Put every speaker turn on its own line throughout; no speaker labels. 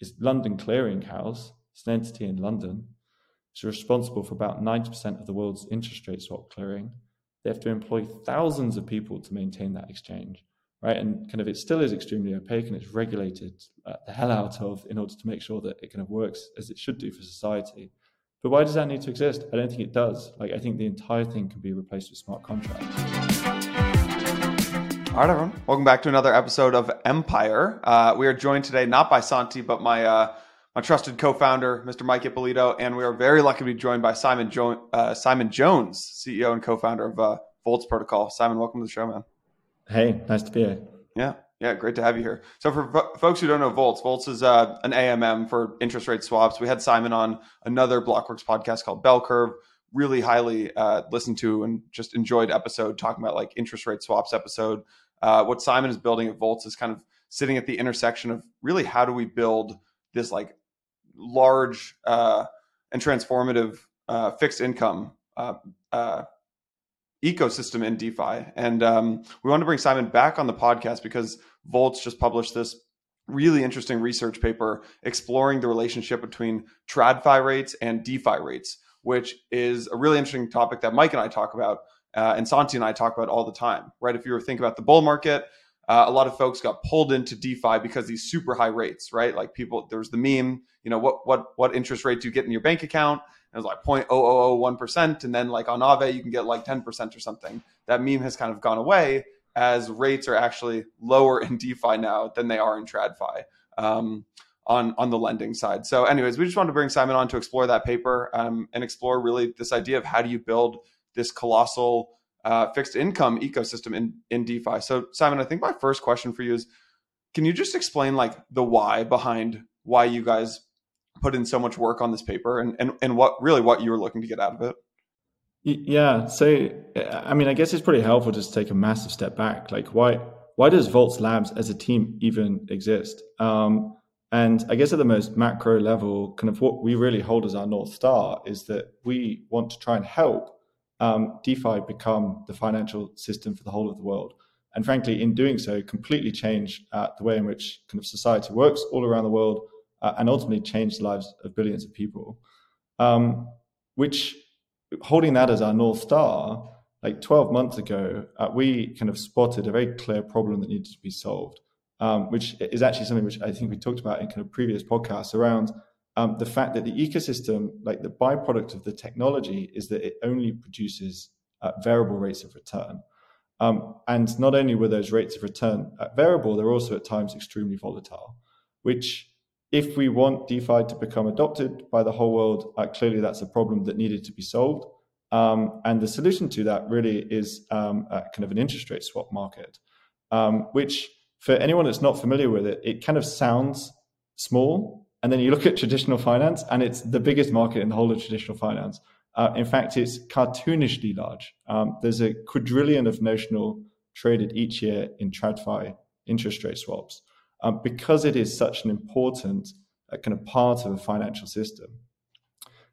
is London Clearing House. It's an entity in London. It's responsible for about 90% of the world's interest rate swap clearing. They have to employ thousands of people to maintain that exchange, right? And kind of it still is extremely opaque and it's regulated uh, the hell out of in order to make sure that it kind of works as it should do for society. But why does that need to exist? I don't think it does. Like, I think the entire thing can be replaced with smart contracts.
All right, everyone. Welcome back to another episode of Empire. Uh, we are joined today not by Santi, but my uh, my trusted co-founder, Mr. Mike Ippolito, and we are very lucky to be joined by Simon, jo- uh, Simon Jones, CEO and co-founder of uh, Voltz Protocol. Simon, welcome to the show, man.
Hey, nice to be here.
Yeah, yeah, great to have you here. So, for fo- folks who don't know Voltz, Voltz is uh, an AMM for interest rate swaps. We had Simon on another Blockworks podcast called Bell Curve. Really highly uh, listened to and just enjoyed episode talking about like interest rate swaps episode. Uh, what Simon is building at Voltz is kind of sitting at the intersection of really how do we build this like large uh, and transformative uh, fixed income uh, uh, ecosystem in DeFi. And um, we want to bring Simon back on the podcast because Voltz just published this really interesting research paper exploring the relationship between TradFi rates and DeFi rates, which is a really interesting topic that Mike and I talk about. Uh, and Santi and I talk about all the time, right? If you were thinking about the bull market, uh, a lot of folks got pulled into DeFi because these super high rates, right? Like people, there was the meme, you know, what what what interest rate do you get in your bank account? And it was like 0.0001 percent, and then like on Aave you can get like 10 percent or something. That meme has kind of gone away as rates are actually lower in DeFi now than they are in TradFi um, on on the lending side. So, anyways, we just wanted to bring Simon on to explore that paper um, and explore really this idea of how do you build this colossal uh, fixed income ecosystem in in DeFi. So, Simon, I think my first question for you is, can you just explain like the why behind why you guys put in so much work on this paper and and and what really what you were looking to get out of it?
Yeah. So, I mean, I guess it's pretty helpful just to take a massive step back. Like, why why does Voltz Labs as a team even exist? Um, and I guess at the most macro level, kind of what we really hold as our north star is that we want to try and help um, DeFi become the financial system for the whole of the world. And frankly, in doing so, completely change uh, the way in which kind of society works all around the world, uh, and ultimately change the lives of billions of people. Um, which, holding that as our north star, like 12 months ago, uh, we kind of spotted a very clear problem that needed to be solved, um, which is actually something which I think we talked about in kind of previous podcasts around um, the fact that the ecosystem, like the byproduct of the technology, is that it only produces uh, variable rates of return. Um, and not only were those rates of return uh, variable, they're also at times extremely volatile, which, if we want DeFi to become adopted by the whole world, uh, clearly that's a problem that needed to be solved. Um, and the solution to that really is um, kind of an interest rate swap market, um, which, for anyone that's not familiar with it, it kind of sounds small, and then you look at traditional finance, and it's the biggest market in the whole of traditional finance. Uh, in fact, it's cartoonishly large. Um, there's a quadrillion of notional traded each year in TradFi interest rate swaps um, because it is such an important uh, kind of part of a financial system.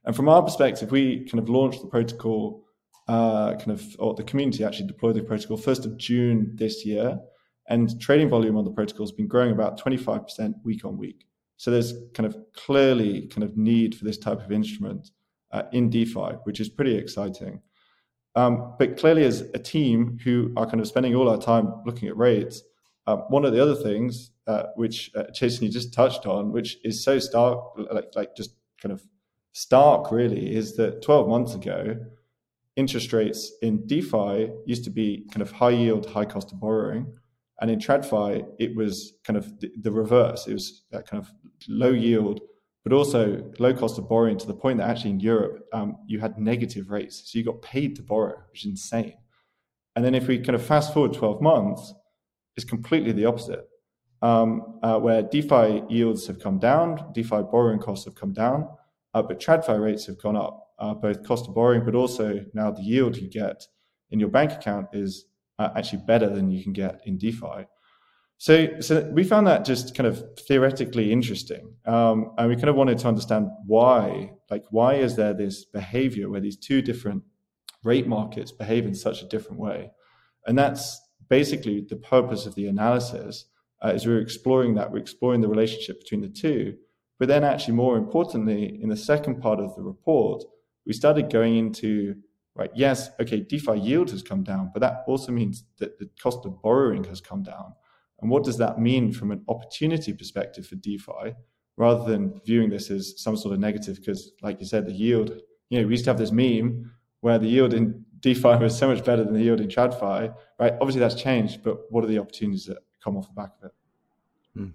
And from our perspective, we kind of launched the protocol, uh, kind of, or the community actually deployed the protocol 1st of June this year. And trading volume on the protocol has been growing about 25% week on week. So there's kind of clearly kind of need for this type of instrument uh, in DeFi, which is pretty exciting. Um, but clearly, as a team who are kind of spending all our time looking at rates, uh, one of the other things uh, which uh, Jason you just touched on, which is so stark, like like just kind of stark, really, is that 12 months ago, interest rates in DeFi used to be kind of high yield, high cost of borrowing. And in TradFi, it was kind of the, the reverse. It was that kind of low yield, but also low cost of borrowing to the point that actually in Europe, um, you had negative rates. So you got paid to borrow, which is insane. And then if we kind of fast forward 12 months, it's completely the opposite, um, uh, where DeFi yields have come down, DeFi borrowing costs have come down, uh, but TradFi rates have gone up, uh, both cost of borrowing, but also now the yield you get in your bank account is uh, actually better than you can get in DeFi. So, so we found that just kind of theoretically interesting, um, and we kind of wanted to understand why, like, why is there this behavior where these two different rate markets behave in such a different way, and that's basically the purpose of the analysis. Uh, is we're exploring that, we're exploring the relationship between the two, But then, actually, more importantly, in the second part of the report, we started going into right, yes, okay, DeFi yield has come down, but that also means that the cost of borrowing has come down. And what does that mean from an opportunity perspective for DeFi, rather than viewing this as some sort of negative? Because, like you said, the yield, you know, we used to have this meme where the yield in DeFi was so much better than the yield in TradFi, right? Obviously, that's changed, but what are the opportunities that come off the back of it?
Hmm.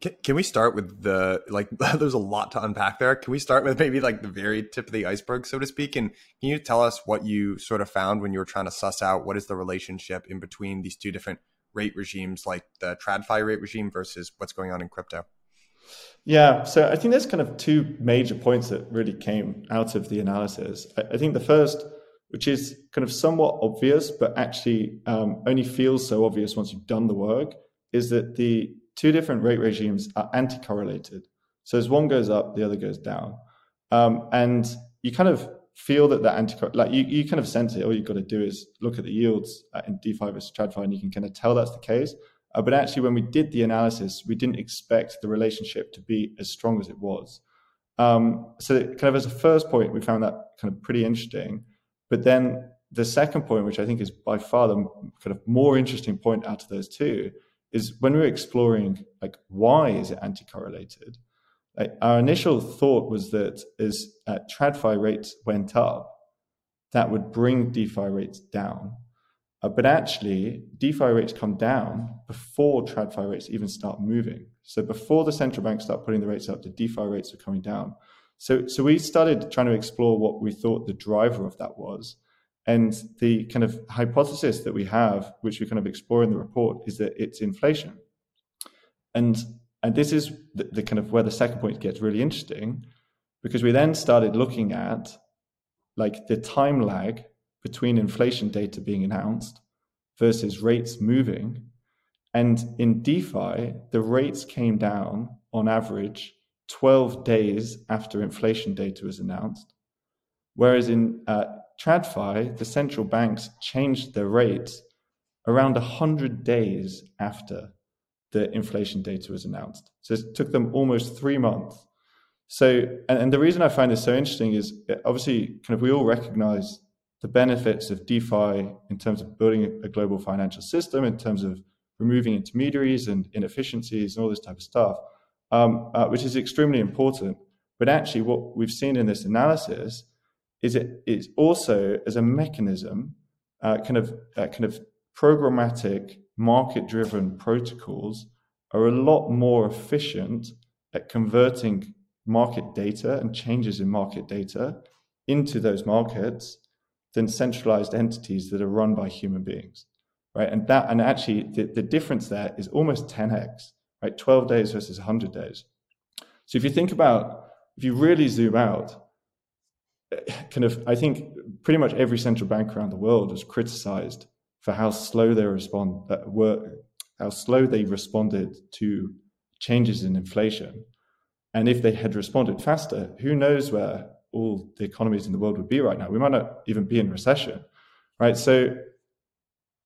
Can, can we start with the like? there's a lot to unpack there. Can we start with maybe like the very tip of the iceberg, so to speak? And can you tell us what you sort of found when you were trying to suss out what is the relationship in between these two different rate regimes, like the TradFi rate regime versus what's going on in crypto?
Yeah, so I think there's kind of two major points that really came out of the analysis. I, think the first, which is kind of somewhat obvious, but actually um, only feels so obvious once you've done the work, is that the two different rate regimes are anti-correlated. So as one goes up, the other goes down, um, and you kind of feel that that anti like you, you kind of sense it. All you've got to do is look at the yields in DeFi versus TradFi, and you can kind of tell that's the case. Uh, but actually, when we did the analysis, we didn't expect the relationship to be as strong as it was. Um, so, kind of as a first point, we found that kind of pretty interesting. But then the second point, which I think is by far the kind of more interesting point out of those two, is when we were exploring like why is it anti-correlated. Our initial thought was that as uh, TradFi rates went up, that would bring DeFi rates down. Uh, but actually, DeFi rates come down before TradFi rates even start moving. So before the central banks start putting the rates up, the DeFi rates are coming down. So, so we started trying to explore what we thought the driver of that was. And the kind of hypothesis that we have, which we kind of explore in the report, is that it's inflation. And and this is the, the kind of where the second point gets really interesting, because we then started looking at like the time lag between inflation data being announced versus rates moving. And in DeFi, the rates came down on average 12 days after inflation data was announced. Whereas in uh, TradFi, the central banks changed their rates around 100 days after the inflation data was announced. So it took them almost three months. So, and, and the reason I find this so interesting is obviously, kind of, we all recognize the benefits of DeFi in terms of building a global financial system, in terms of removing intermediaries and inefficiencies and all this type of stuff, um, uh, which is extremely important. But actually, what we've seen in this analysis is it is also as a mechanism, uh, kind of uh, kind of programmatic, market-driven protocols are a lot more efficient at converting market data and changes in market data into those markets than centralized entities that are run by human beings right? And that and actually the, the difference there is almost 10x right? 12 days versus 100 days. So if you think about if you really zoom out eh, kind of i think pretty much every central bank around the world was criticized for how slow they respond uh, were how slow they responded to changes in inflation and if they had responded faster who knows where all the economies in the world would be right now. We might not even be in recession, right? So,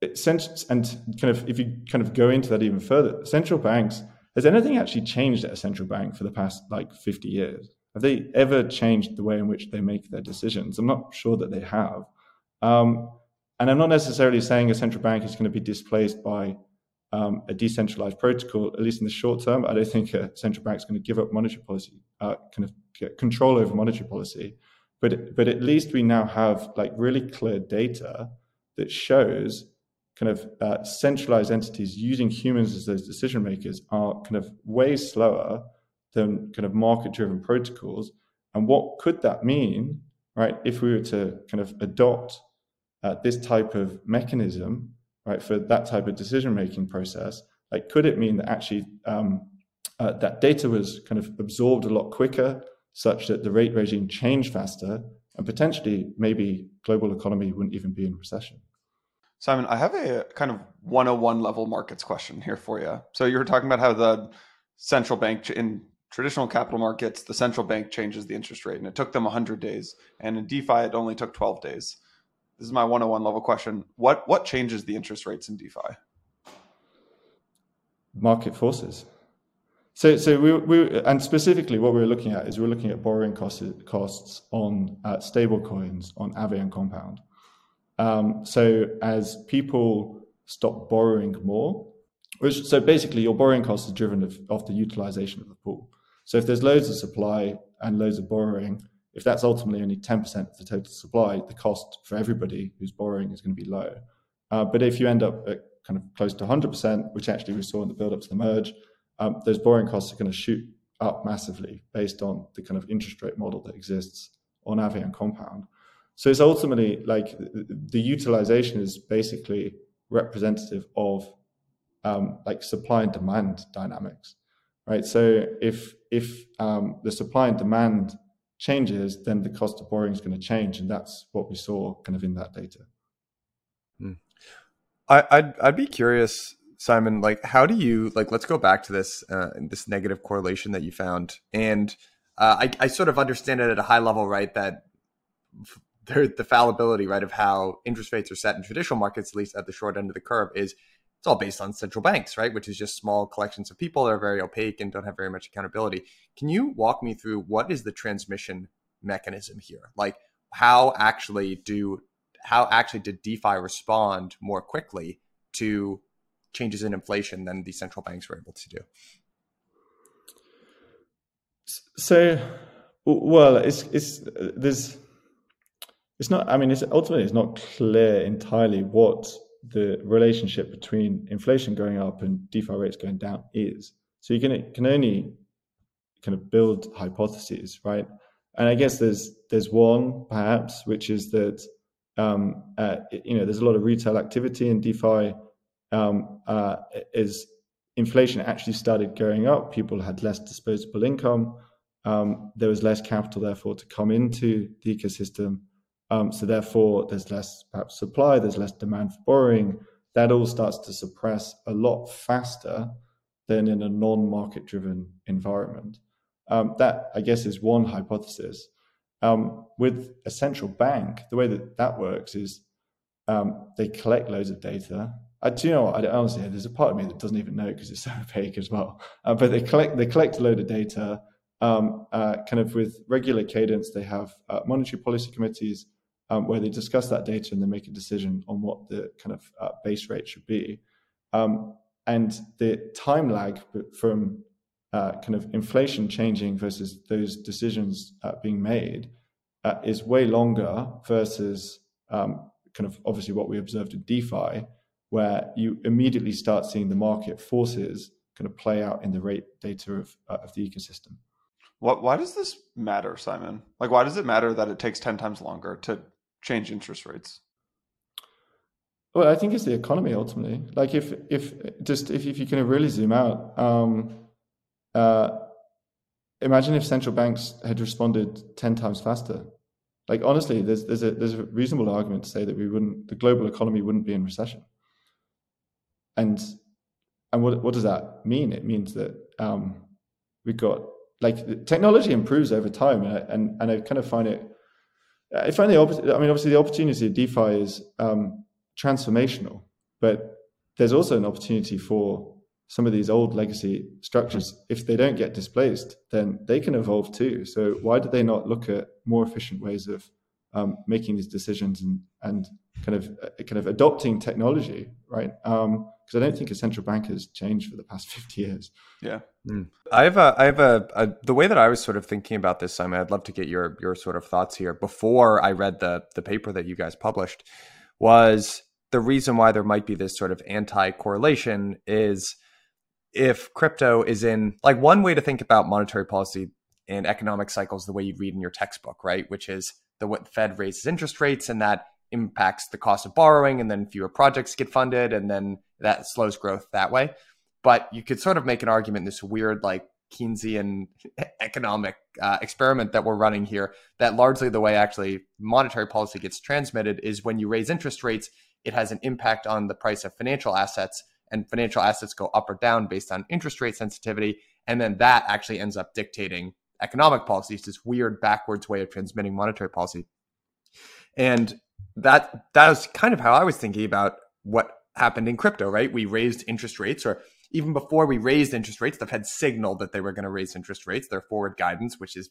and kind of if you kind of go into that even further, central banks has anything actually changed at a central bank for the past like 50 years? Have they ever changed the way in which they make their decisions? I'm not sure that they have. Um, and I'm not necessarily saying a central bank is going to be displaced by um, a decentralized protocol, at least in the short term. I don't think a central bank is going to give up monetary policy, uh, kind of control over monetary policy. But but at least we now have like really clear data that shows kind of uh, centralized entities using humans as those decision makers are kind of way slower than kind of market driven protocols. And what could that mean, right? If we were to kind of adopt uh, this type of mechanism right, for that type of decision making process, like could it mean that actually um, uh, that data was kind of absorbed a lot quicker, such that the rate regime changed faster, and potentially maybe global economy wouldn't even be in recession?
Simon, I have a kind of 101 level markets question here for you. So you were talking about how the central bank in traditional capital markets, the central bank changes the interest rate, and it took them 100 days, and in DeFi it only took 12 days this is my 101 level question. What what changes the interest rates in DeFi?
Market forces. So, so we, we, and specifically what we are looking at is we we're looking at borrowing costs, costs on uh, stable coins on Aave and Compound. Um, so as people stop borrowing more, which, so basically your borrowing costs are driven of, of the utilization of the pool. So if there's loads of supply and loads of borrowing, if that's ultimately only 10% of the total supply, the cost for everybody who's borrowing is going to be low. Uh, but if you end up at kind of close to 100%, which actually we saw in the build up to the merge, um, those borrowing costs are going to shoot up massively based on the kind of interest rate model that exists on Aave and Compound. So it's ultimately like the utilization is basically representative of um, like supply and demand dynamics, right? So if if um, the supply and demand changes, then the cost of borrowing is going to change, and that's what we saw kind of in that data.
Hmm. I, I'd I'd be curious, Simon. Like, how do you like? Let's go back to this uh, this negative correlation that you found, and uh, I I sort of understand it at a high level, right? That the fallibility, right, of how interest rates are set in traditional markets, at least at the short end of the curve, is it's all based on central banks, right? Which is just small collections of people that are very opaque and don't have very much accountability. Can you walk me through what is the transmission mechanism here? Like how actually do how actually did DeFi respond more quickly to changes in inflation than the central banks were able to do?
So, well, it's it's there's it's not. I mean, it's ultimately it's not clear entirely what the relationship between inflation going up and DeFi rates going down is. So you can can only kind of build hypotheses, right? And I guess there's there's one perhaps which is that um, uh, you know there's a lot of retail activity in DeFi. Um, uh, is inflation actually started going up, people had less disposable income. Um, there was less capital, therefore, to come into the ecosystem. Um, so therefore, there's less perhaps supply, there's less demand for borrowing. That all starts to suppress a lot faster than in a non-market driven environment. Um, that, I guess, is one hypothesis. Um, with a central bank, the way that that works is um, they collect loads of data. I do you know what? I honestly, there's a part of me that doesn't even know because it's so opaque as well. Uh, but they collect they collect a load of data. Um, uh, kind of with regular cadence, they have uh, monetary policy committees um, where they discuss that data and they make a decision on what the kind of uh, base rate should be. Um, and the time lag from uh, kind of inflation changing versus those decisions uh, being made uh, is way longer versus um, kind of obviously what we observed in DeFi, where you immediately start seeing the market forces kind of play out in the rate data of, uh, of the ecosystem.
What, why does this matter, Simon? Like, why does it matter that it takes 10 times longer to change interest rates?
Well, I think it's the economy ultimately. Like if if just if, if you can really zoom out, um, uh, imagine if central banks had responded ten times faster. Like honestly, there's there's a there's a reasonable argument to say that we wouldn't the global economy wouldn't be in recession. And and what what does that mean? It means that um, we've got like technology improves over time, and and, and I kind of find it I find the. I mean, obviously, the opportunity of DeFi is um, transformational, but there's also an opportunity for some of these old legacy structures. If they don't get displaced, then they can evolve too. So why do they not look at more efficient ways of um, making these decisions and and kind of uh, kind of adopting technology, right? Um, because I don't think a central bank has changed for the past 50 years.
Yeah.
Mm. I have a, I have a, a, the way that I was sort of thinking about this, Simon, I'd love to get your, your sort of thoughts here before I read the, the paper that you guys published was the reason why there might be this sort of anti-correlation is if crypto is in like one way to think about monetary policy and economic cycles the way you read in your textbook, right? Which is the Fed raises interest rates and that impacts the cost of borrowing and then fewer projects get funded and then that slows growth that way. But you could sort of make an argument this weird like Keynesian economic uh, experiment that we're running here that largely the way actually monetary policy gets transmitted is when you raise interest rates, it has an impact on the price of financial assets and financial assets go up or down based on interest rate sensitivity. And then that actually ends up dictating economic policy. It's this weird backwards way of transmitting monetary policy. And that that was kind of how I was thinking about what happened in crypto, right? We raised interest rates, or even before we raised interest rates, the Fed signaled that they were going to raise interest rates, their forward guidance, which is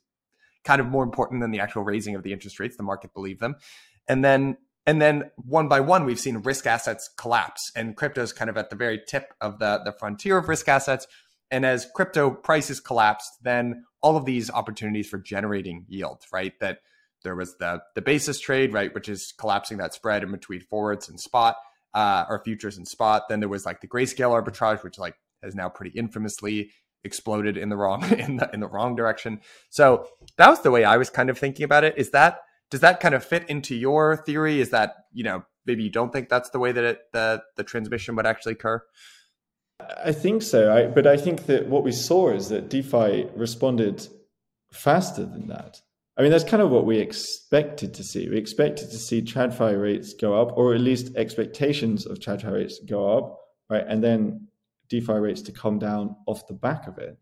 kind of more important than the actual raising of the interest rates. The market believed them. And then and then one by one, we've seen risk assets collapse, and crypto is kind of at the very tip of the, the frontier of risk assets. And as crypto prices collapsed, then all of these opportunities for generating yield, right? That there was the the basis trade, right, which is collapsing that spread in between forwards and spot, uh, or futures and spot. Then there was like the grayscale arbitrage, which like has now pretty infamously exploded in the wrong in the in the wrong direction. So that was the way I was kind of thinking about it. Is that does that kind of fit into your theory? Is that you know maybe you don't think that's the way that it, the the transmission would actually occur?
I think so. I, but I think that what we saw is that DeFi responded faster than that. I mean, that's kind of what we expected to see. We expected to see TradFi rates go up, or at least expectations of TradFi rates go up, right? And then DeFi rates to come down off the back of it.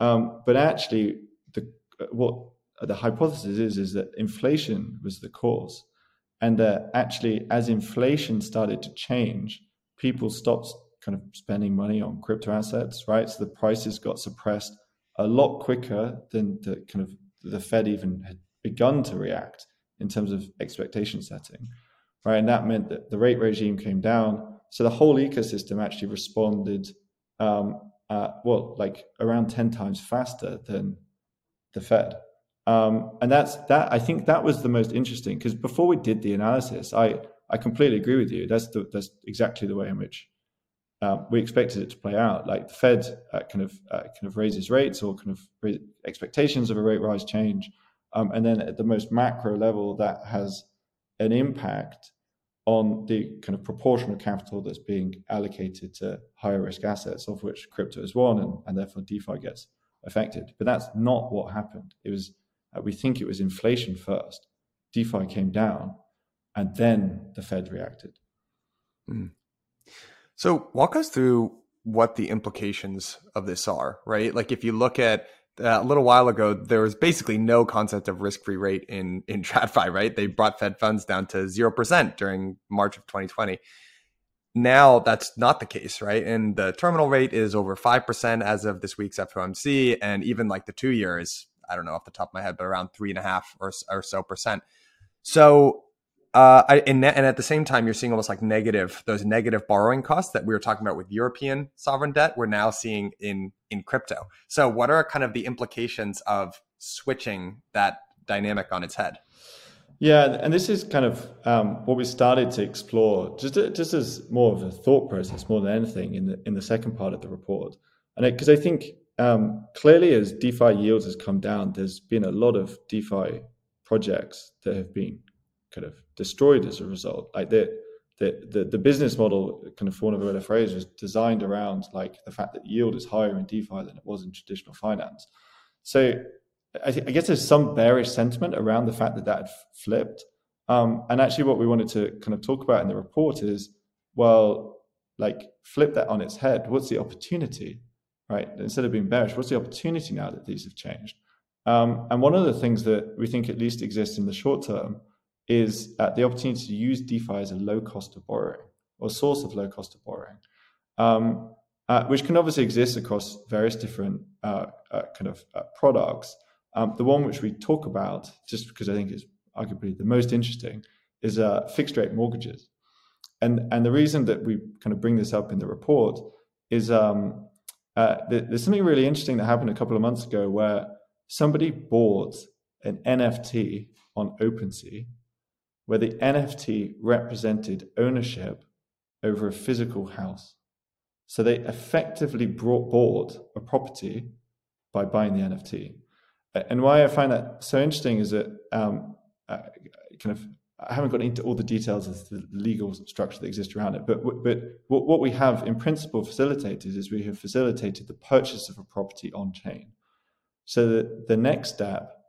Um, but actually, the what the hypothesis is is that inflation was the cause, and that actually, as inflation started to change, people stopped kind of spending money on crypto assets, right? So the prices got suppressed a lot quicker than the kind of the Fed even had begun to react in terms of expectation setting, right? And that meant that the rate regime came down. So the whole ecosystem actually responded, um, uh, well, like around 10 times faster than the Fed. Um, and that's that. I think that was the most interesting because before we did the analysis, I I completely agree with you. That's the, that's exactly the way in which um, we expected it to play out. Like the Fed uh, kind of uh, kind of raises rates or kind of expectations of a rate rise change, um, and then at the most macro level, that has an impact on the kind of proportion of capital that's being allocated to higher risk assets, of which crypto is one, and, and therefore DeFi gets affected. But that's not what happened. It was uh, we think it was inflation first, DeFi came down, and then the Fed reacted.
Mm. So, walk us through what the implications of this are, right? Like, if you look at uh, a little while ago, there was basically no concept of risk-free rate in in TradFi, right? They brought Fed funds down to zero percent during March of 2020. Now that's not the case, right? And the terminal rate is over five percent as of this week's FOMC, and even like the two years, I don't know off the top of my head, but around three and a half or, or so percent. So uh, I, and, and at the same time, you're seeing almost like negative those negative borrowing costs that we were talking about with European sovereign debt. We're now seeing in in crypto. So, what are kind of the implications of switching that dynamic on its head?
Yeah, and this is kind of um, what we started to explore, just just as more of a thought process, more than anything, in the in the second part of the report. And because I think um, clearly, as DeFi yields has come down, there's been a lot of DeFi projects that have been kind of destroyed as a result. Like the the the, the business model, kind of for want of a better phrase, was designed around like the fact that yield is higher in DeFi than it was in traditional finance. So I, th- I guess there's some bearish sentiment around the fact that that had flipped. Um, and actually, what we wanted to kind of talk about in the report is, well, like flip that on its head. What's the opportunity, right? Instead of being bearish, what's the opportunity now that these have changed? Um, and one of the things that we think at least exists in the short term is uh, the opportunity to use DeFi as a low cost of borrowing or source of low cost of borrowing, um, uh, which can obviously exist across various different uh, uh kind of uh, products. Um, the one which we talk about, just because I think is arguably the most interesting, is uh, fixed rate mortgages. And, and the reason that we kind of bring this up in the report is um, there's something really interesting that happened a couple of months ago where somebody bought an NFT on OpenSea where the NFT represented ownership over a physical house. So they effectively brought, bought a property by buying the NFT. And why I find that so interesting is that um, kind of I haven't got into all the details of the legal structure that exists around it, but but what we have in principle facilitated is we have facilitated the purchase of a property on chain. So the next step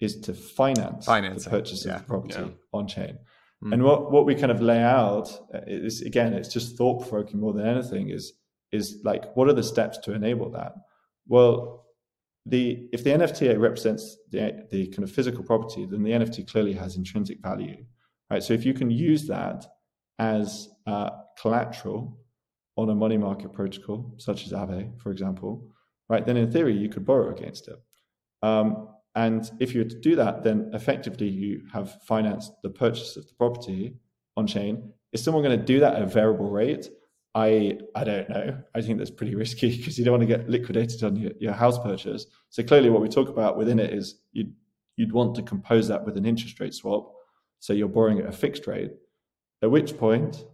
is to finance Financing. the purchase yeah. of the property yeah. on chain. Mm. And what, what we kind of lay out is again, it's just thought provoking more than anything. Is is like what are the steps to enable that? Well, the if the NFTA represents the the kind of physical property, then the NFT clearly has intrinsic value, right? So if you can use that as uh, collateral on a money market protocol, such as Aave, for example, right, then in theory you could borrow against it. Um, and if you were to do that, then effectively you have financed the purchase of the property on chain. Is someone going to do that at a variable rate? I I don't know. I think that's pretty risky because you don't want to get liquidated on your, your house purchase. So clearly, what we talk about within it is you'd you'd want to compose that with an interest rate swap. So you're borrowing at a fixed rate. At which point,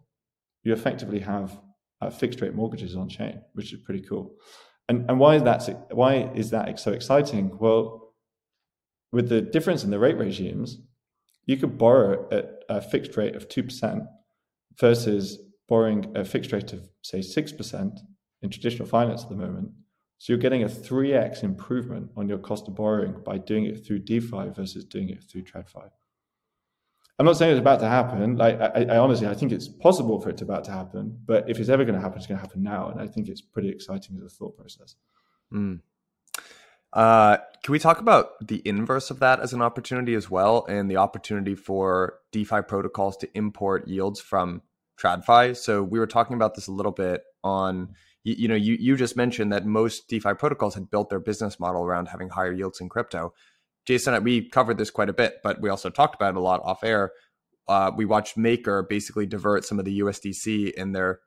you effectively have uh, fixed rate mortgages on chain, which is pretty cool. And and why is that why is that so exciting? Well, with the difference in the rate regimes, you could borrow at a fixed rate of two percent versus borrowing a fixed rate of, say, 6% in traditional finance at the moment. So you're getting a 3x improvement on your cost of borrowing by doing it through DeFi versus doing it through TradFi. I'm not saying it's about to happen. Like I, I, honestly, I think it's possible for it to about to happen. But if it's ever going to happen, it's going to happen now, and I think it's pretty exciting as a thought process.
Mm. Uh, can we talk about the inverse of that as an opportunity as well, and the opportunity for DeFi protocols to import yields from TradFi. So we were talking about this a little bit on, you, you, know, you, you just mentioned that most DeFi protocols had built their business model around having higher yields in crypto. Jason, we covered this quite a bit, but we also talked about it a lot off air. Uh, we watched Maker basically divert some of the USDC in their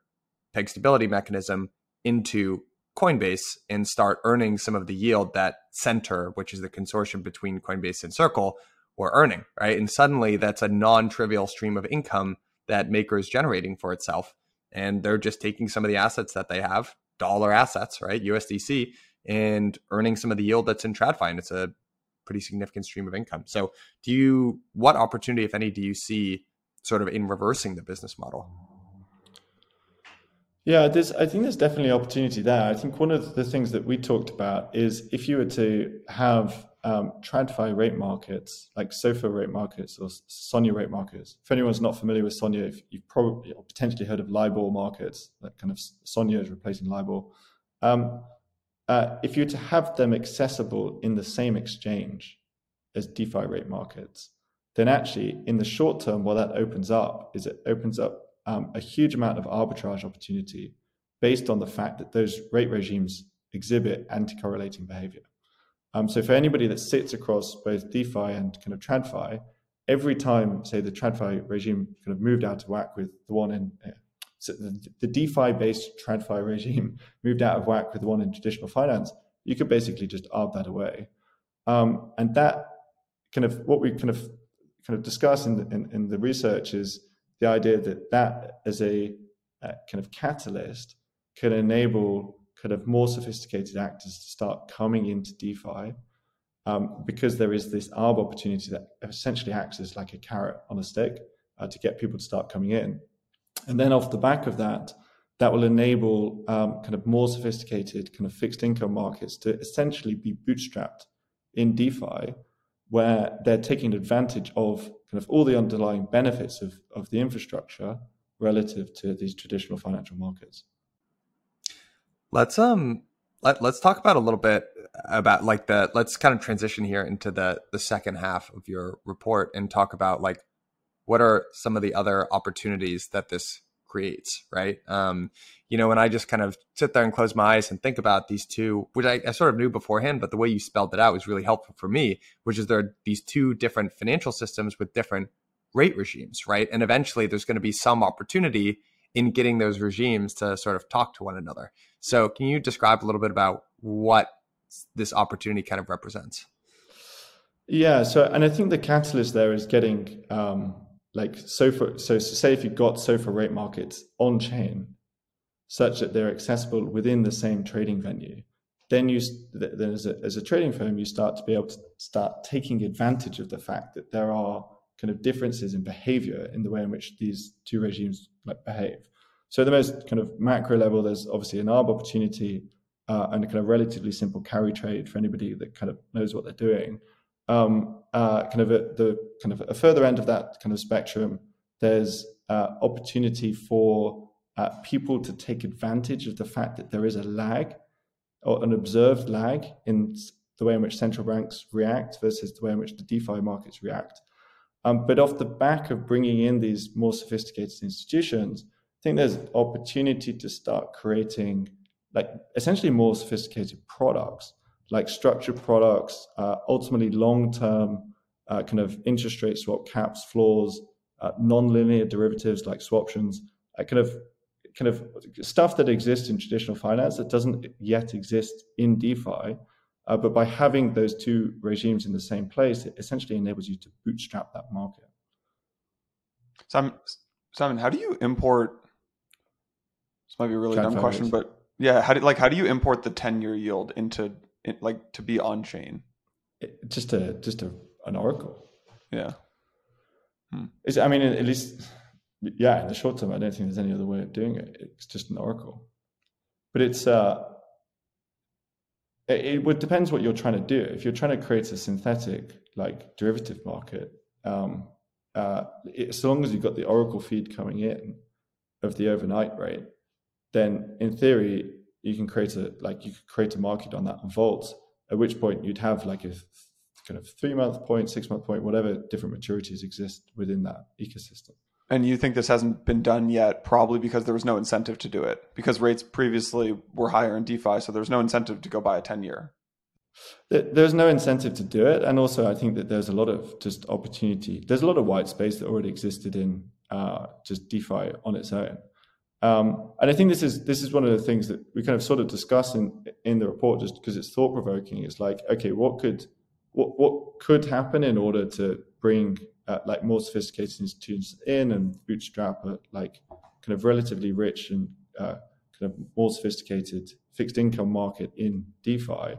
peg stability mechanism into Coinbase and start earning some of the yield that Centre, which is the consortium between Coinbase and Circle, were earning, right? And suddenly that's a non trivial stream of income that Maker is generating for itself. And they're just taking some of the assets that they have, dollar assets, right? USDC, and earning some of the yield that's in TradFi. And it's a pretty significant stream of income. So, do you, what opportunity, if any, do you see sort of in reversing the business model?
Yeah, there's. I think there's definitely opportunity there. I think one of the things that we talked about is if you were to have um, TradFi rate markets, like SOFR rate markets or Sonia rate markets. If anyone's not familiar with Sonia, you've probably or potentially heard of LIBOR markets, that kind of Sonia is replacing LIBOR. Um, uh, if you were to have them accessible in the same exchange as DeFi rate markets, then actually in the short term, what that opens up is it opens up um, a huge amount of arbitrage opportunity based on the fact that those rate regimes exhibit anti-correlating behavior. Um, so for anybody that sits across both DeFi and kind of TradFi, every time, say, the TradFi regime kind of moved out of whack with the one in uh, so the, the DeFi-based TradFi regime moved out of whack with the one in traditional finance, you could basically just arb that away. Um, and that kind of what we kind of kind of discuss in the, in, in the research is the idea that that as a kind of catalyst can enable kind of more sophisticated actors to start coming into DeFi um, because there is this arb opportunity that essentially acts as like a carrot on a stick uh, to get people to start coming in. And then off the back of that, that will enable um, kind of more sophisticated kind of fixed income markets to essentially be bootstrapped in DeFi, where they're taking advantage of kind of all the underlying benefits of, of the infrastructure relative to these traditional financial markets.
Let's um let, let's talk about a little bit about like the let's kind of transition here into the the second half of your report and talk about like what are some of the other opportunities that this creates right um you know when i just kind of sit there and close my eyes and think about these two which I, I, sort of knew beforehand but the way you spelled it out was really helpful for me which is there are these two different financial systems with different rate regimes right and eventually there's going to be some opportunity in getting those regimes to sort of talk to one another. So, can you describe a little bit about what this opportunity kind of represents?
Yeah. So, and I think the catalyst there is getting um, like SOFR. So, say if you've got SOFR rate markets on chain, such that they're accessible within the same trading venue, then you then as a, as a trading firm, you start to be able to start taking advantage of the fact that there are kind of differences in behavior in the way in which these two regimes like behave. So the most kind of macro level, there's obviously an arb opportunity uh, and a kind of relatively simple carry trade for anybody that kind of knows what they're doing. Um, uh, kind of at the kind of a further end of that kind of spectrum, there's uh, opportunity for uh, people to take advantage of the fact that there is a lag or an observed lag in the way in which central banks react versus the way in which the DeFi markets react. Um, but off the back of bringing in these more sophisticated institutions, I think there's opportunity to start creating like essentially more sophisticated products, like structured products, uh, ultimately long-term uh, kind of interest rate swap caps, floors, uh, non-linear derivatives like swaptions, uh, kind of kind of stuff that exists in traditional finance that doesn't yet exist in DeFi. Uh, but by having those two regimes in the same place, it essentially enables you to bootstrap that market.
Simon, Simon, how do you import? This might be a really dumb question, but yeah, how do like how do you import the ten year yield into like to be on chain?
Just a just a an oracle.
Yeah.
Hmm. Is I mean at least yeah in the short term I don't think there's any other way of doing it. It's just an oracle, but it's uh it, it depends what you're trying to do. If you're trying to create a synthetic like derivative market, um, uh, it, as long as you've got the Oracle feed coming in of the overnight rate, then in theory you can create a like you could create a market on that vault. At which point you'd have like a kind of three month point, six month point, whatever different maturities exist within that ecosystem.
And you think this hasn't been done yet, probably because there was no incentive to do it, because rates previously were higher in DeFi, so there's no incentive to go buy a 10 year.
There's no incentive to do it, and also I think that there's a lot of just opportunity. There's a lot of white space that already existed in uh, just DeFi on its own, um, and I think this is this is one of the things that we kind of sort of discuss in in the report, just because it's thought provoking. It's like, okay, what could what what could happen in order to bring uh, like more sophisticated institutions in and bootstrap a like kind of relatively rich and uh, kind of more sophisticated fixed income market in DeFi.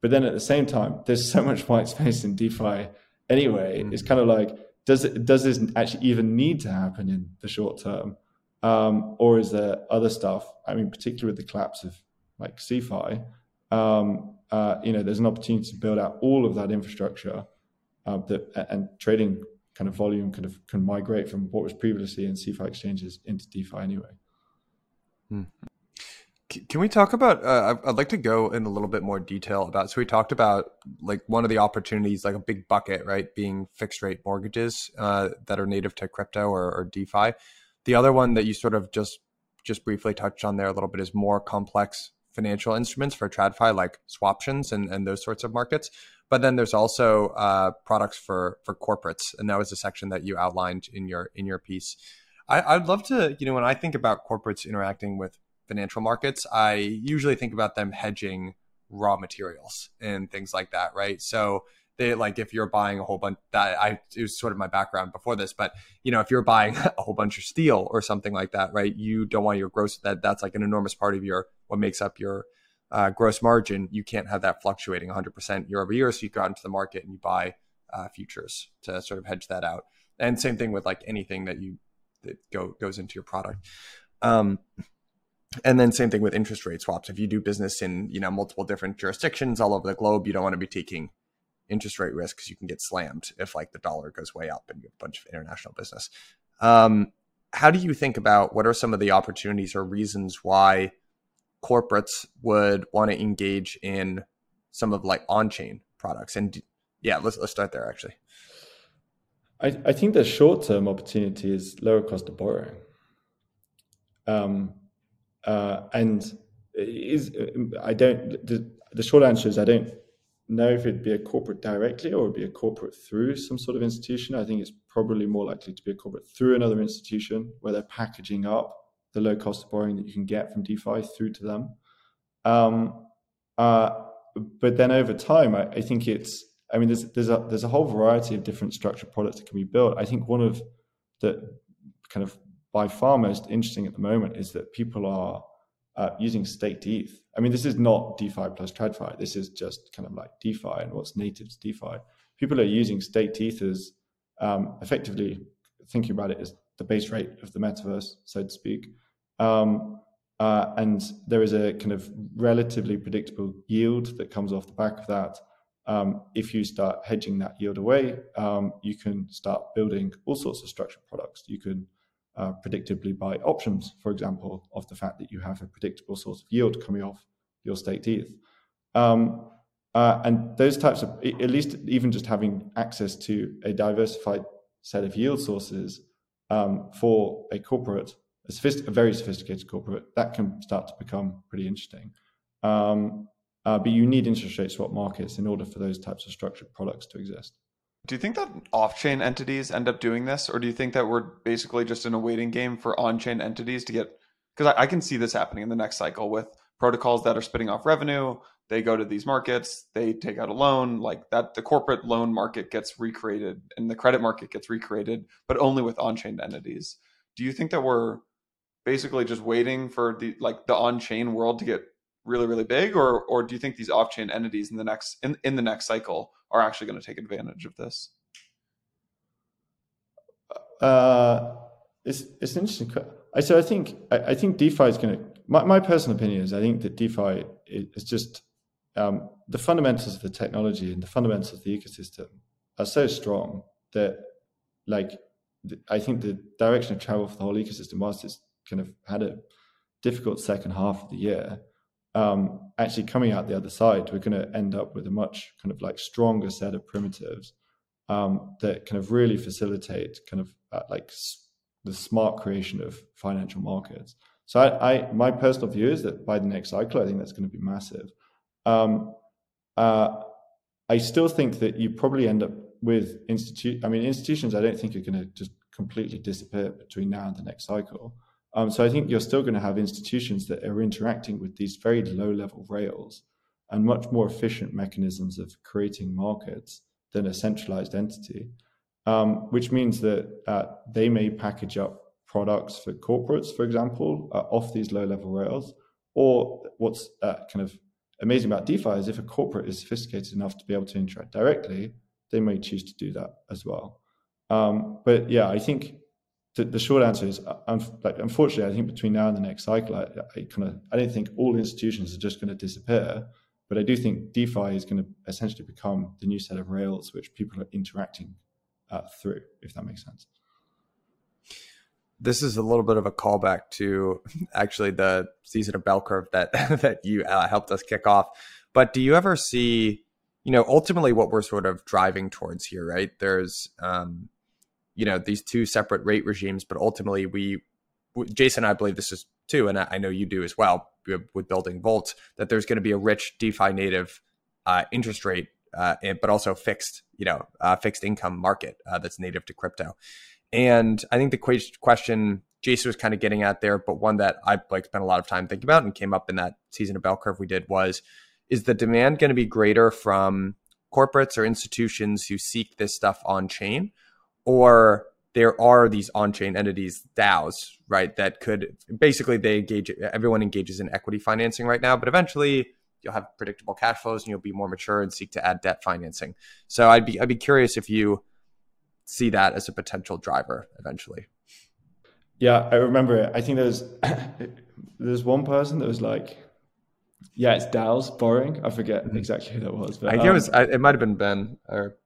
But then at the same time, there's so much white space in DeFi anyway. Mm-hmm. It's kind of like, does it does this actually even need to happen in the short term, um, or is there other stuff? I mean, particularly with the collapse of like CeFi, um, uh, you know, there's an opportunity to build out all of that infrastructure uh, that and trading kind of volume kind of can migrate from what was previously in CeFi exchanges into DeFi anyway.
Hmm. Can we talk about? Uh, I'd like to go in a little bit more detail about. So we talked about like one of the opportunities, like a big bucket, right, being fixed rate mortgages uh, that are native to crypto or, or DeFi. The other one that you sort of just just briefly touched on there a little bit is more complex financial instruments for TradFi, like swaptions and, and those sorts of markets. But then there's also uh, products for for corporates, and that was a section that you outlined in your in your piece. I, I'd love to, you know, when I think about corporates interacting with financial markets, I usually think about them hedging raw materials and things like that, right? So they like if you're buying a whole bunch that I it was sort of my background before this, but you know, if you're buying a whole bunch of steel or something like that, right? You don't want your gross that that's like an enormous part of your what makes up your uh, gross margin, you can't have that fluctuating 100% year over year. So you go out into the market and you buy uh, futures to sort of hedge that out. And same thing with like anything that you that go goes into your product. Um, and then same thing with interest rate swaps. If you do business in you know multiple different jurisdictions all over the globe, you don't want to be taking interest rate risk because you can get slammed if like the dollar goes way up and you have a bunch of international business. Um, how do you think about what are some of the opportunities or reasons why corporates would want to engage in some of like on-chain products? And yeah let's let's start there actually.
I, I think the short-term opportunity is lower cost of borrowing. Um, uh, and is i don't the, the short answer is i don't know if it'd be a corporate directly or it'd be a corporate through some sort of institution i think it's probably more likely to be a corporate through another institution where they're packaging up the low cost of borrowing that you can get from DeFi through to them. Um, uh, but then over time, I, I, think it's. I mean, there's there's a there's a whole variety of different structured products that can be built. I think one of the kind of by far most interesting at the moment is that people are uh, using staked ETH. I mean, this is not DeFi plus TradFi. This is just kind of like DeFi and what's native to DeFi. People are using staked ETH as um, effectively thinking about it as the base rate of the metaverse, so to speak. Um, uh, and there is a kind of relatively predictable yield that comes off the back of that. Um, if you start hedging that yield away, um, you can start building all sorts of structured products. You can uh, predictably by options, for example, of the fact that you have a predictable source of yield coming off your staked ETH. Um, uh, and those types of, at least even just having access to a diversified set of yield sources um, for a corporate a, a very sophisticated corporate, that can start to become pretty interesting. Um, uh, but you need interest rate swap markets in order for those types of structured products to exist.
Do you think that off-chain entities end up doing this, or do you think that we're basically just in a waiting game for on-chain entities to get? Because I, I, can see this happening in the next cycle with protocols that are spitting off revenue. They go to these markets, they take out a loan, like that. The corporate loan market gets recreated, and the credit market gets recreated, but only with on-chain entities. Do you think that we're basically just waiting for the like the on-chain world to get really really big or or do you think these off-chain entities in the next in, in the next cycle are actually going to take advantage of this?
Uh it's it's interesting I so I think I, I think DeFi is going to my, my personal opinion is I think that DeFi is just um, the fundamentals of the technology and the fundamentals of the ecosystem are so strong that like I think the direction of travel for the whole ecosystem whilst it's kind of had a difficult second half of the year um, actually coming out the other side, we're going to end up with a much kind of like stronger set of primitives um, that kind of really facilitate kind of uh, like s- the smart creation of financial markets. So I, I, my personal view is that by the next cycle, I think that's going to be massive. Um, uh, I still think that you probably end up with institute. I mean, institutions. I don't think are going to just completely disappear between now and the next cycle. Um, so I think you're still going to have institutions that are interacting with these very low level rails and much more efficient mechanisms of creating markets than a centralized entity, um, which means that uh, they may package up products for corporates, for example, uh, off these low level rails. Or what's uh, kind of amazing about DeFi is if a corporate is sophisticated enough to be able to interact directly, they may choose to do that as well. Um, but yeah, I think the, the short answer is, um, like, unfortunately, I think between now and the next cycle, I, I kind of, I don't think all institutions are just going to disappear, but I do think DeFi is going to essentially become the new set of rails which people are interacting uh, through, if that makes sense.
This is a little bit of a callback to actually the season of bell curve that that you uh, helped us kick off. But do you ever see, you know, ultimately what we're sort of driving towards here, right? There's um, you know these two separate rate regimes but ultimately we jason i believe this is too and i know you do as well with building Volt that there's going to be a rich defi native uh, interest rate uh, but also fixed you know uh, fixed income market uh, that's native to crypto. And i think the question jason was kind of getting at there but one that i like spent a lot of time thinking about and came up in that season of bell curve we did was is the demand going to be greater from corporates or institutions who seek this stuff on chain or there are these on-chain entities DAOs, right? That could basically they engage everyone engages in equity financing right now, but eventually you'll have predictable cash flows and you'll be more mature and seek to add debt financing. So I'd be I'd be curious if you see that as a potential driver eventually.
Yeah, I remember it. I think there's there's one person that was like, "Yeah, it's DAOs borrowing." I forget mm-hmm. exactly who that was,
but I think um, it was. it might have been Ben or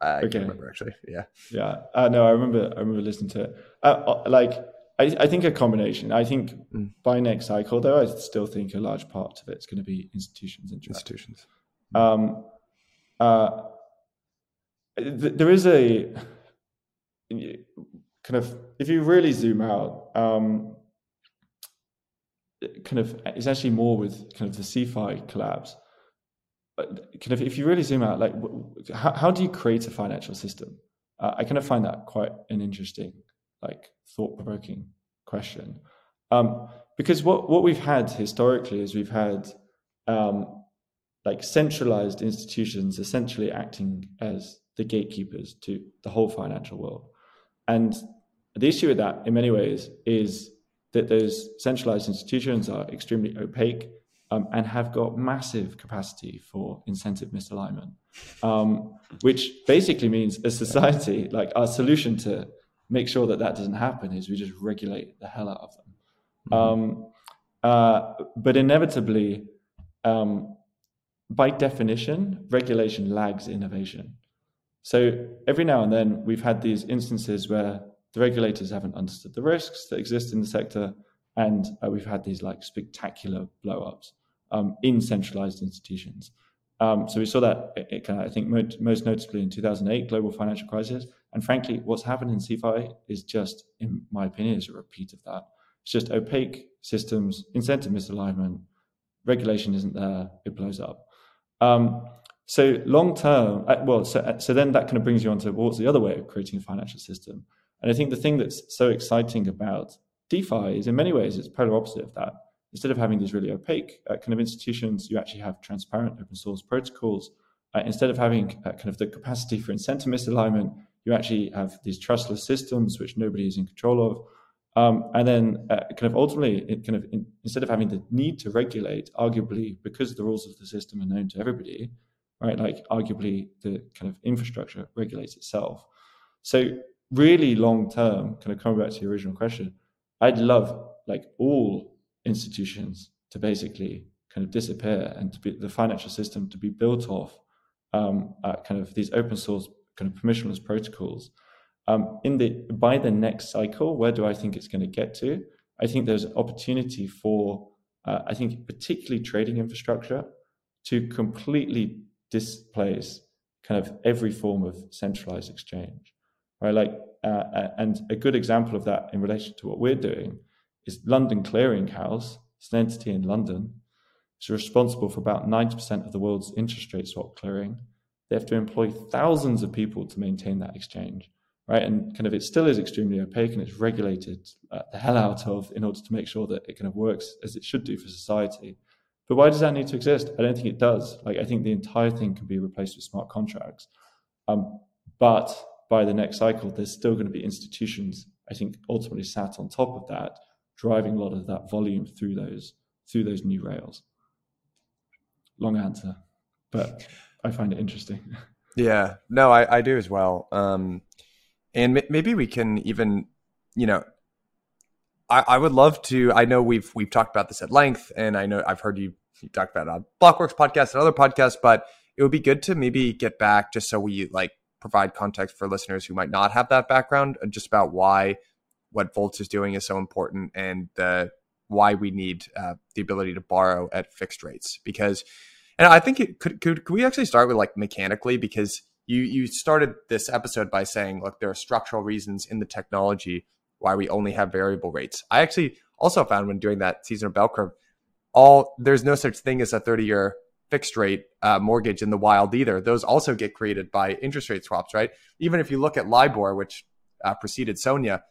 I okay. can't remember actually. Yeah.
Yeah. Uh, no, I remember. I remember listening to it. Uh, uh, like, I, I think a combination. I think mm. by next cycle, though, I still think a large part of it's going to be institutions and
institutions.
Um, uh, th- there is a kind of if you really zoom out, um, kind of it's actually more with kind of the CeFi collapse kind of if you really zoom out, like how, how do you create a financial system? Uh, I kind of find that quite an interesting, like thought provoking question. Um, because what, what we've had historically is we've had um, like centralized institutions essentially acting as the gatekeepers to the whole financial world. And the issue with that, in many ways, is that those centralized institutions are extremely opaque um, and have got massive capacity for incentive misalignment, um, which basically means a society, like our solution to make sure that that doesn't happen is we just regulate the hell out of them. Mm-hmm. Um, uh, but inevitably, um, by definition, regulation lags innovation. So every now and then, we've had these instances where the regulators haven't understood the risks that exist in the sector, and uh, we've had these like spectacular blowups um, in centralized institutions. Um, so we saw that, it, it I think, most, notably in 2008, global financial crisis. And frankly, what's happened in CeFi is just, in my opinion, is a repeat of that. It's just opaque systems, incentive misalignment, regulation isn't there, it blows up. Um, so long term, uh, well, so, uh, so then that kind of brings you on to what's the other way of creating a financial system? And I think the thing that's so exciting about DeFi is in many ways it's polar opposite of that. Instead of having these really opaque uh, kind of institutions, you actually have transparent open source protocols. Uh, instead of having uh, kind of the capacity for incentive misalignment, you actually have these trustless systems which nobody is in control of. Um, and then, uh, kind of ultimately, it kind of in, instead of having the need to regulate, arguably because the rules of the system are known to everybody, right? Like arguably the kind of infrastructure regulates itself. So really long term, kind of coming back to your original question, I'd love like all institutions to basically kind of disappear and to be the financial system to be built off um, uh, kind of these open source kind of permissionless protocols. Um, in the by the next cycle, where do I think it's going to get to? I think there's opportunity for uh, I think particularly trading infrastructure to completely displace kind of every form of centralized exchange, right? Like, uh, and a good example of that in relation to what we're doing is London Clearing House. It's an entity in London. It's responsible for about 90% of the world's interest rate swap clearing. They have to employ thousands of people to maintain that exchange, right? And kind of it still is extremely opaque and it's regulated uh, the hell out of in order to make sure that it kind of works as it should do for society. But why does that need to exist? I don't think it does. Like I think the entire thing can be replaced with smart contracts. Um, but by the next cycle, there's still going to be institutions. I think ultimately sat on top of that, driving a lot of that volume through those through those new rails. Long answer, but I find it interesting.
Yeah, no, I, I do as well. Um, and m- maybe we can even, you know, I, I would love to. I know we've we've talked about this at length, and I know I've heard you, you talk about it on Blockworks podcast and other podcasts, but it would be good to maybe get back just so we like provide context for listeners who might not have that background and just about why what Voltz is doing is so important and the why we need uh, the ability to borrow at fixed rates because and I think it could, could could we actually start with like mechanically because you you started this episode by saying look there are structural reasons in the technology why we only have variable rates. I actually also found when doing that seasonal bell curve, all there's no such thing as a 30 year fixed rate uh, mortgage in the wild either. Those also get created by interest rate swaps, right? Even if you look at LIBOR, which uh, preceded SONIA,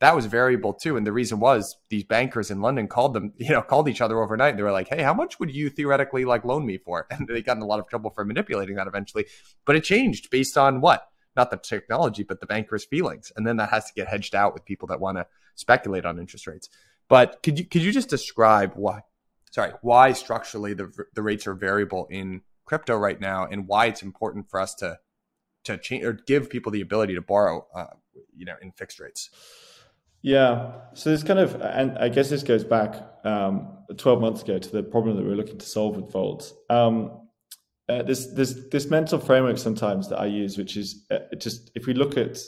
that was variable too. And the reason was these bankers in London called them, you know, called each other overnight. And They were like, "Hey, how much would you theoretically like loan me for?" And they got in a lot of trouble for manipulating that eventually. But it changed based on what not the technology, but the banker's feelings. And then that has to get hedged out with people that want to speculate on interest rates. But could you could you just describe why sorry, why structurally the the rates are variable in crypto right now and why it's important for us to to change or give people the ability to borrow uh, you know in fixed rates.
Yeah, so this kind of, and I guess this goes back um, 12 months ago to the problem that we are looking to solve with Volt. Um, uh, this this this mental framework sometimes that I use, which is uh, just if we look at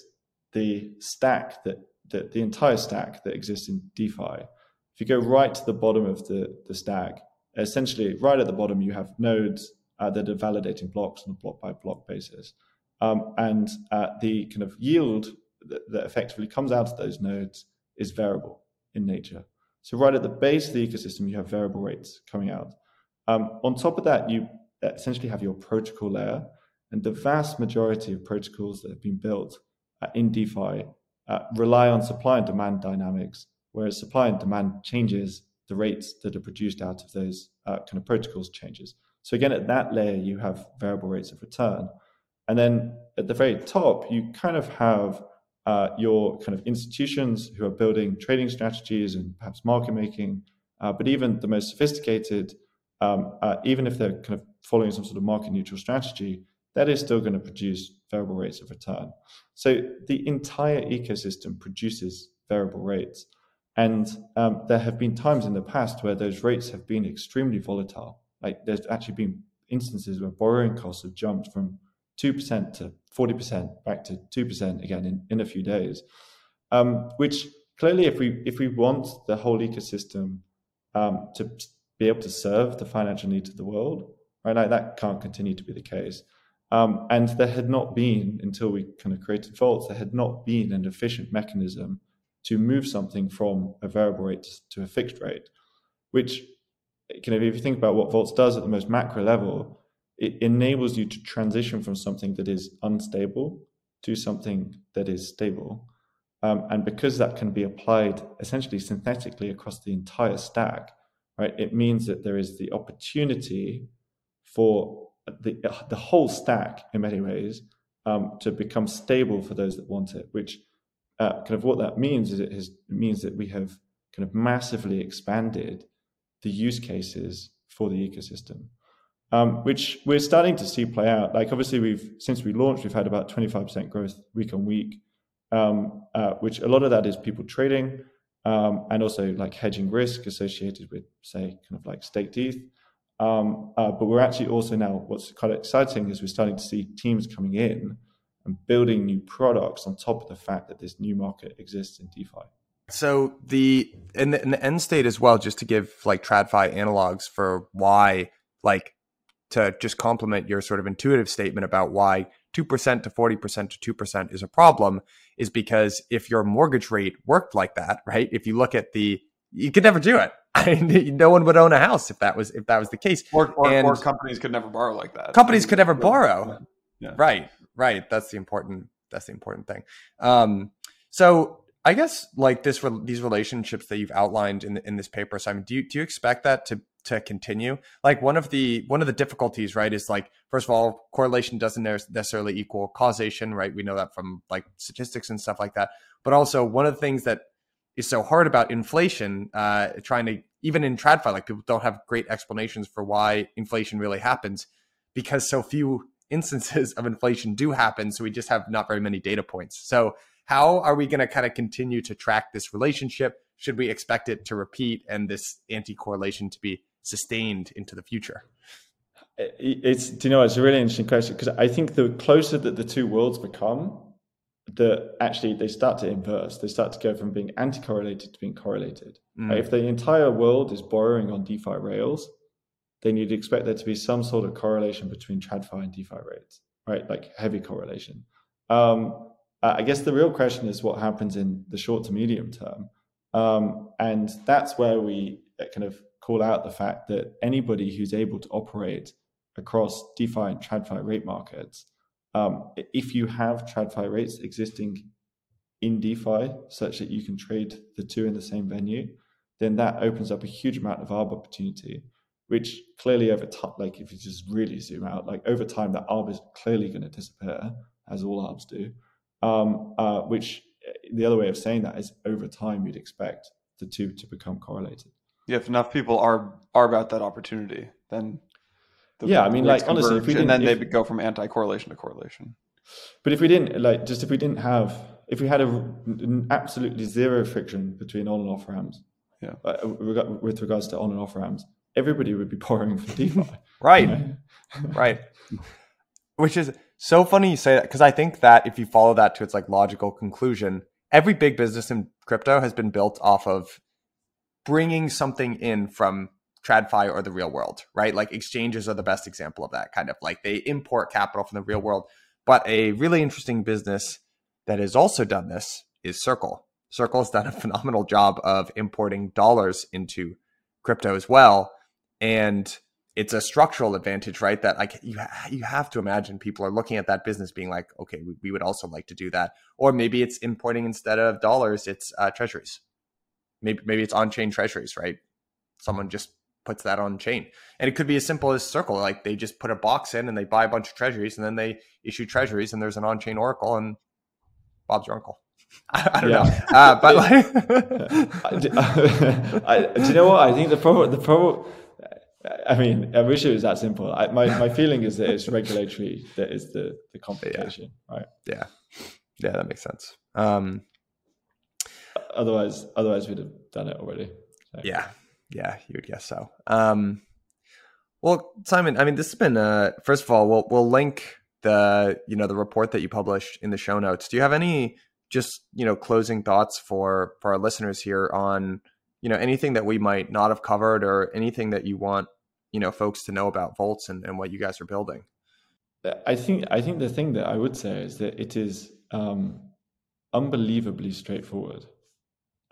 the stack that, that the entire stack that exists in DeFi, if you go right to the bottom of the the stack, essentially right at the bottom you have nodes uh, that are validating blocks on a block by block basis, um, and uh, the kind of yield that, that effectively comes out of those nodes is variable in nature. So right at the base of the ecosystem, you have variable rates coming out. Um, on top of that, you essentially have your protocol layer. And the vast majority of protocols that have been built uh, in DeFi uh, rely on supply and demand dynamics, whereas supply and demand changes, the rates that are produced out of those uh, kind of protocols changes. So again, at that layer, you have variable rates of return. And then at the very top, you kind of have uh, your kind of institutions who are building trading strategies and perhaps market making, uh, but even the most sophisticated um, uh, even if they're kind of following some sort of market neutral strategy, that is still going to produce variable rates of return. So the entire ecosystem produces variable rates. And um, there have been times in the past where those rates have been extremely volatile. Like there's actually been instances where borrowing costs have jumped from 2% to 40% back to 2% again in, in a few days. Um, which clearly, if we if we want the whole ecosystem um, to be able to serve the financial needs of the world, right? Like that can't continue to be the case. Um, and there had not been, until we kind of created Voltz, there had not been an efficient mechanism to move something from a variable rate to a fixed rate, which kind of if you think about what Voltz does at the most macro level, it enables you to transition from something that is unstable to something that is stable. Um, and because that can be applied essentially synthetically across the entire stack, right, it means that there is the opportunity for the, the whole stack in many ways um, to become stable for those that want it, which uh, kind of what that means is it, has, means that we have kind of massively expanded the use cases for the ecosystem, um, which we're starting to see play out. Like obviously, we've since we launched, we've had about 25% growth week on week, um, uh, which a lot of that is people trading um, and also like hedging risk associated with, say, kind of like staked ETH. Um, uh, but we're actually also now what's quite exciting is we're starting to see teams coming in and building new products on top of the fact that this new market exists in DeFi.
So the in, the in the end state as well, just to give like TradFi analogs for why, like, to just complement your sort of intuitive statement about why two percent to forty percent to two percent is a problem, is because if your mortgage rate worked like that, right? If you look at the, you could never do it. I mean, no one would own a house if that was if that was the case.
Or, or, or companies could never borrow like that.
Companies could never borrow. Yeah. Right, right. That's the important. That's the important thing. Um, so I guess like this these relationships that you've outlined in in this paper, Simon. Do you do you expect that to to continue? Like one of the one of the difficulties, right, is like first of all, correlation doesn't necessarily equal causation, right? We know that from like statistics and stuff like that. But also one of the things that is so hard about inflation, uh, trying to even in TradFi, like people don't have great explanations for why inflation really happens because so few instances of inflation do happen. So we just have not very many data points. So how are we going to kind of continue to track this relationship? Should we expect it to repeat and this anti correlation to be sustained into the future?
It's, do you know, it's a really interesting question because I think the closer that the two worlds become, the actually they start to inverse. They start to go from being anti correlated to being correlated. Mm. If the entire world is borrowing on DeFi rails, then you'd expect there to be some sort of correlation between TradFi and DeFi rates, right? Like heavy correlation. Um, I guess the real question is what happens in the short to medium term. Um, and that's where we uh, kind of call out the fact that anybody who's able to operate across DeFi and TradFi rate markets, um, if you have TradFi rates existing in DeFi such that you can trade the two in the same venue, then that opens up a huge amount of arb opportunity, which clearly over time, like if you just really zoom out, like over time, that arb is clearly going to disappear, as all arbs do um, uh, which uh, the other way of saying that is over time you'd expect the two to become correlated.
Yeah, if enough people are are about that opportunity, then
the yeah, I mean, like honestly, if we
didn't, and then if, they go from anti-correlation to correlation.
But if we didn't, like, just if we didn't have, if we had a absolutely zero friction between on and off ramps, yeah, uh, with regards to on and off ramps, everybody would be borrowing for DeFi,
right? Right. Which is so funny you say that because I think that if you follow that to its like logical conclusion, every big business in crypto has been built off of bringing something in from TradFi or the real world, right? Like exchanges are the best example of that kind of like they import capital from the real world. But a really interesting business that has also done this is Circle. Circle has done a phenomenal job of importing dollars into crypto as well. And it's a structural advantage, right? That like you ha- you have to imagine people are looking at that business being like, okay, we, we would also like to do that, or maybe it's importing instead of dollars, it's uh, treasuries. Maybe maybe it's on chain treasuries, right? Someone just puts that on chain, and it could be as simple as Circle, like they just put a box in and they buy a bunch of treasuries, and then they issue treasuries, and there's an on chain oracle, and Bob's your uncle. I, I don't yeah. know, uh, but
like, I, do you know what? I think the problem the problem I mean, I wish it was that simple. I, my my feeling is that it's regulatory that is the the complication,
yeah.
right?
Yeah, yeah, that makes sense. Um,
otherwise, otherwise we'd have done it already.
So. Yeah, yeah, you would guess so. Um, well, Simon, I mean, this has been. Uh, first of all, we'll we'll link the you know the report that you published in the show notes. Do you have any just you know closing thoughts for for our listeners here on you know anything that we might not have covered or anything that you want you know folks to know about Voltz and, and what you guys are building
i think i think the thing that i would say is that it is um, unbelievably straightforward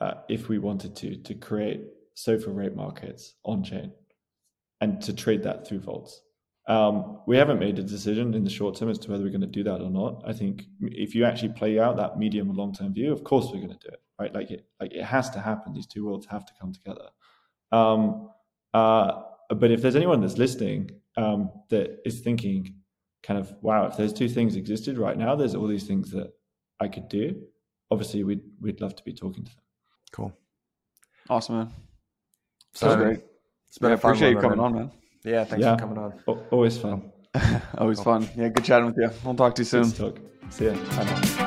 uh, if we wanted to to create SOFR rate markets on chain and to trade that through Voltz. Um, we haven't made a decision in the short term as to whether we're going to do that or not. I think if you actually play out that medium and long term view, of course we're going to do it, right? Like it, like it has to happen. These two worlds have to come together. Um, uh, but if there's anyone that's listening um, that is thinking, kind of, wow, if those two things existed right now, there's all these things that I could do. Obviously, we'd we'd love to be talking to them.
Cool.
Awesome, man.
So
That's great.
It's been
Yeah,
a fun
appreciate you coming
man.
on, man.
Yeah, thanks
Yeah.
for coming on.
Al- Always fun.
Always fun. Yeah, good chatting with you. We'll talk to you soon.
Good talk. See ya.
Bye now.